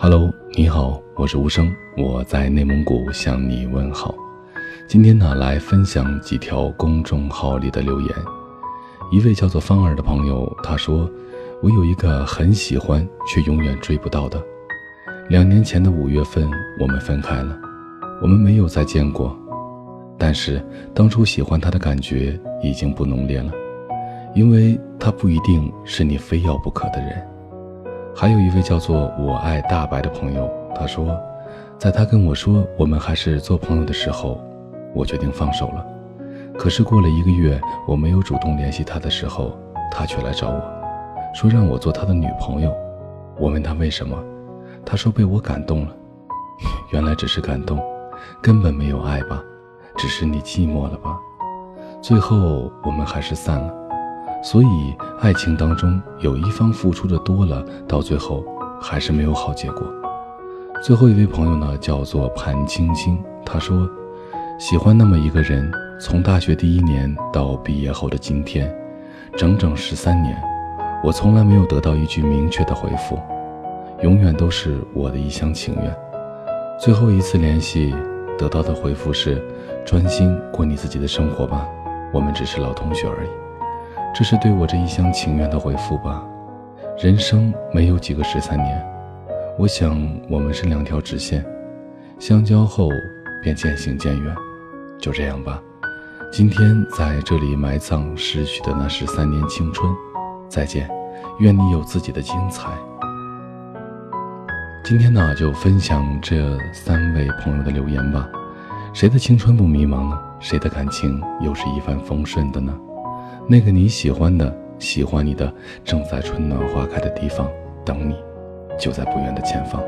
Hello，你好，我是无声，我在内蒙古向你问好。今天呢，来分享几条公众号里的留言。一位叫做芳儿的朋友，他说：“我有一个很喜欢却永远追不到的。两年前的五月份，我们分开了，我们没有再见过。但是当初喜欢他的感觉已经不浓烈了，因为他不一定是你非要不可的人。”还有一位叫做我爱大白的朋友，他说，在他跟我说我们还是做朋友的时候，我决定放手了。可是过了一个月，我没有主动联系他的时候，他却来找我，说让我做他的女朋友。我问他为什么，他说被我感动了。原来只是感动，根本没有爱吧，只是你寂寞了吧。最后我们还是散了。所以，爱情当中有一方付出的多了，到最后还是没有好结果。最后一位朋友呢，叫做潘青青，他说，喜欢那么一个人，从大学第一年到毕业后的今天，整整十三年，我从来没有得到一句明确的回复，永远都是我的一厢情愿。最后一次联系得到的回复是，专心过你自己的生活吧，我们只是老同学而已。这是对我这一厢情愿的回复吧？人生没有几个十三年，我想我们是两条直线，相交后便渐行渐远，就这样吧。今天在这里埋葬逝去的那十三年青春，再见，愿你有自己的精彩。今天呢，就分享这三位朋友的留言吧。谁的青春不迷茫呢？谁的感情又是一帆风顺的呢？那个你喜欢的、喜欢你的，正在春暖花开的地方等你，就在不远的前方。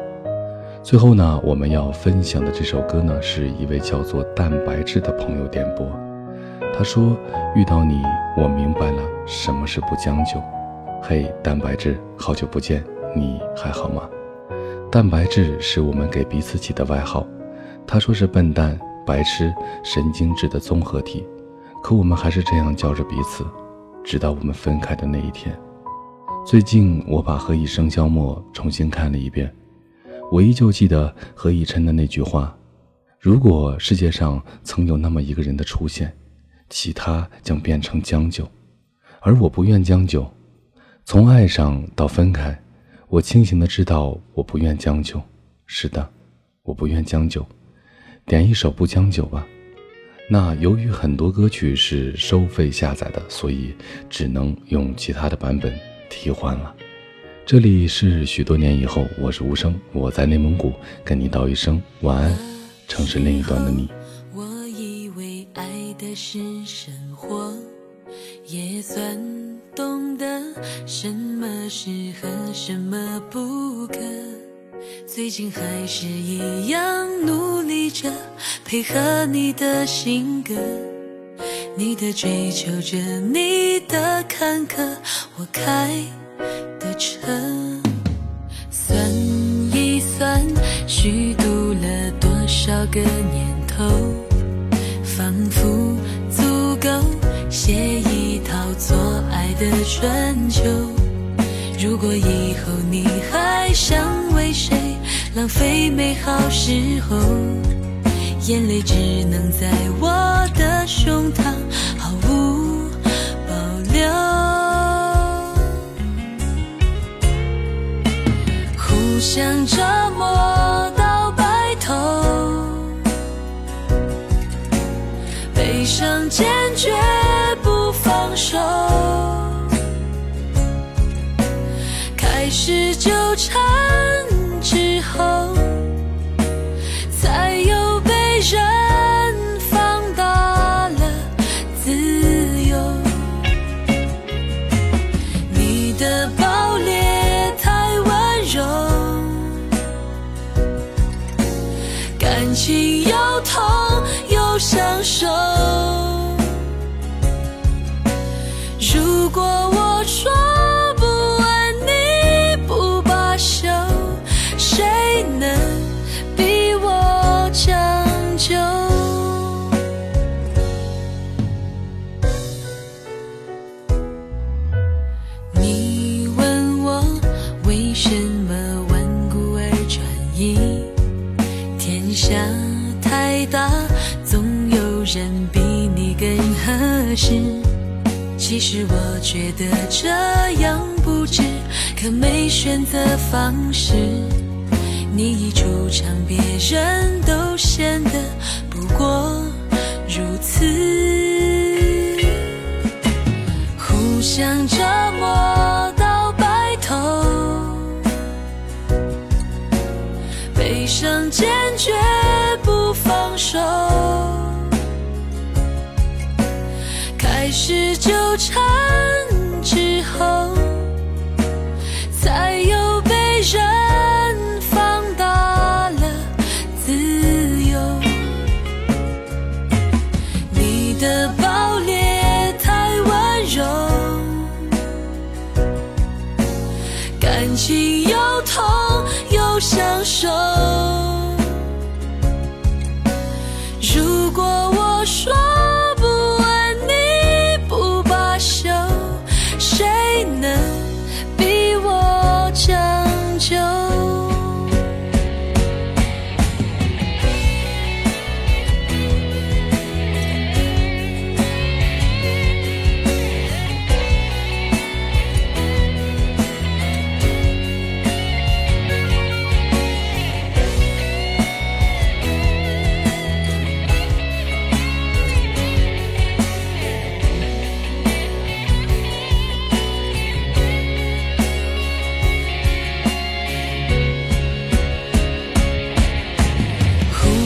最后呢，我们要分享的这首歌呢，是一位叫做蛋白质的朋友点播。他说：“遇到你，我明白了什么是不将就。”嘿，蛋白质，好久不见，你还好吗？蛋白质是我们给彼此起的外号。他说是笨蛋、白痴、神经质的综合体。可我们还是这样叫着彼此，直到我们分开的那一天。最近我把《何以笙箫默》重新看了一遍，我依旧记得何以琛的那句话：“如果世界上曾有那么一个人的出现，其他将变成将就，而我不愿将就。从爱上到分开，我清醒的知道我不愿将就。是的，我不愿将就。点一首《不将就》吧。”那由于很多歌曲是收费下载的，所以只能用其他的版本替换了。这里是许多年以后，我是无声，我在内蒙古跟你道一声晚安，城市另一端的你。我以为爱的是生活，也算懂得什么适合，什么不可。最近还是一样努力着配合你的性格，你的追求着你的坎坷，我开的车。算一算，虚度了多少个年头，仿佛足够写一套做爱的春秋。如果以后你还想为谁？浪费美好时候，眼泪只能在我的胸膛毫无保留。互相折磨到白头，悲伤坚决不放手，开始纠缠。感情又痛又享受。天下太大，总有人比你更合适。其实我觉得这样不值，可没选择方式。你一出场，别人都先。坚决不放手。开始纠缠之后，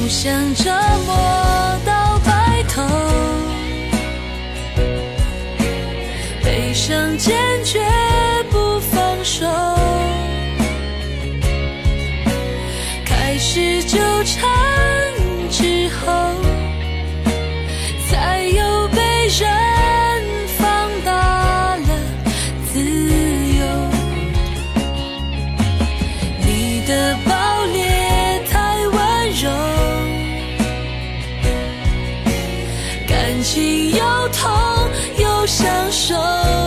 互相折磨到白头，悲伤坚决情又痛又享受。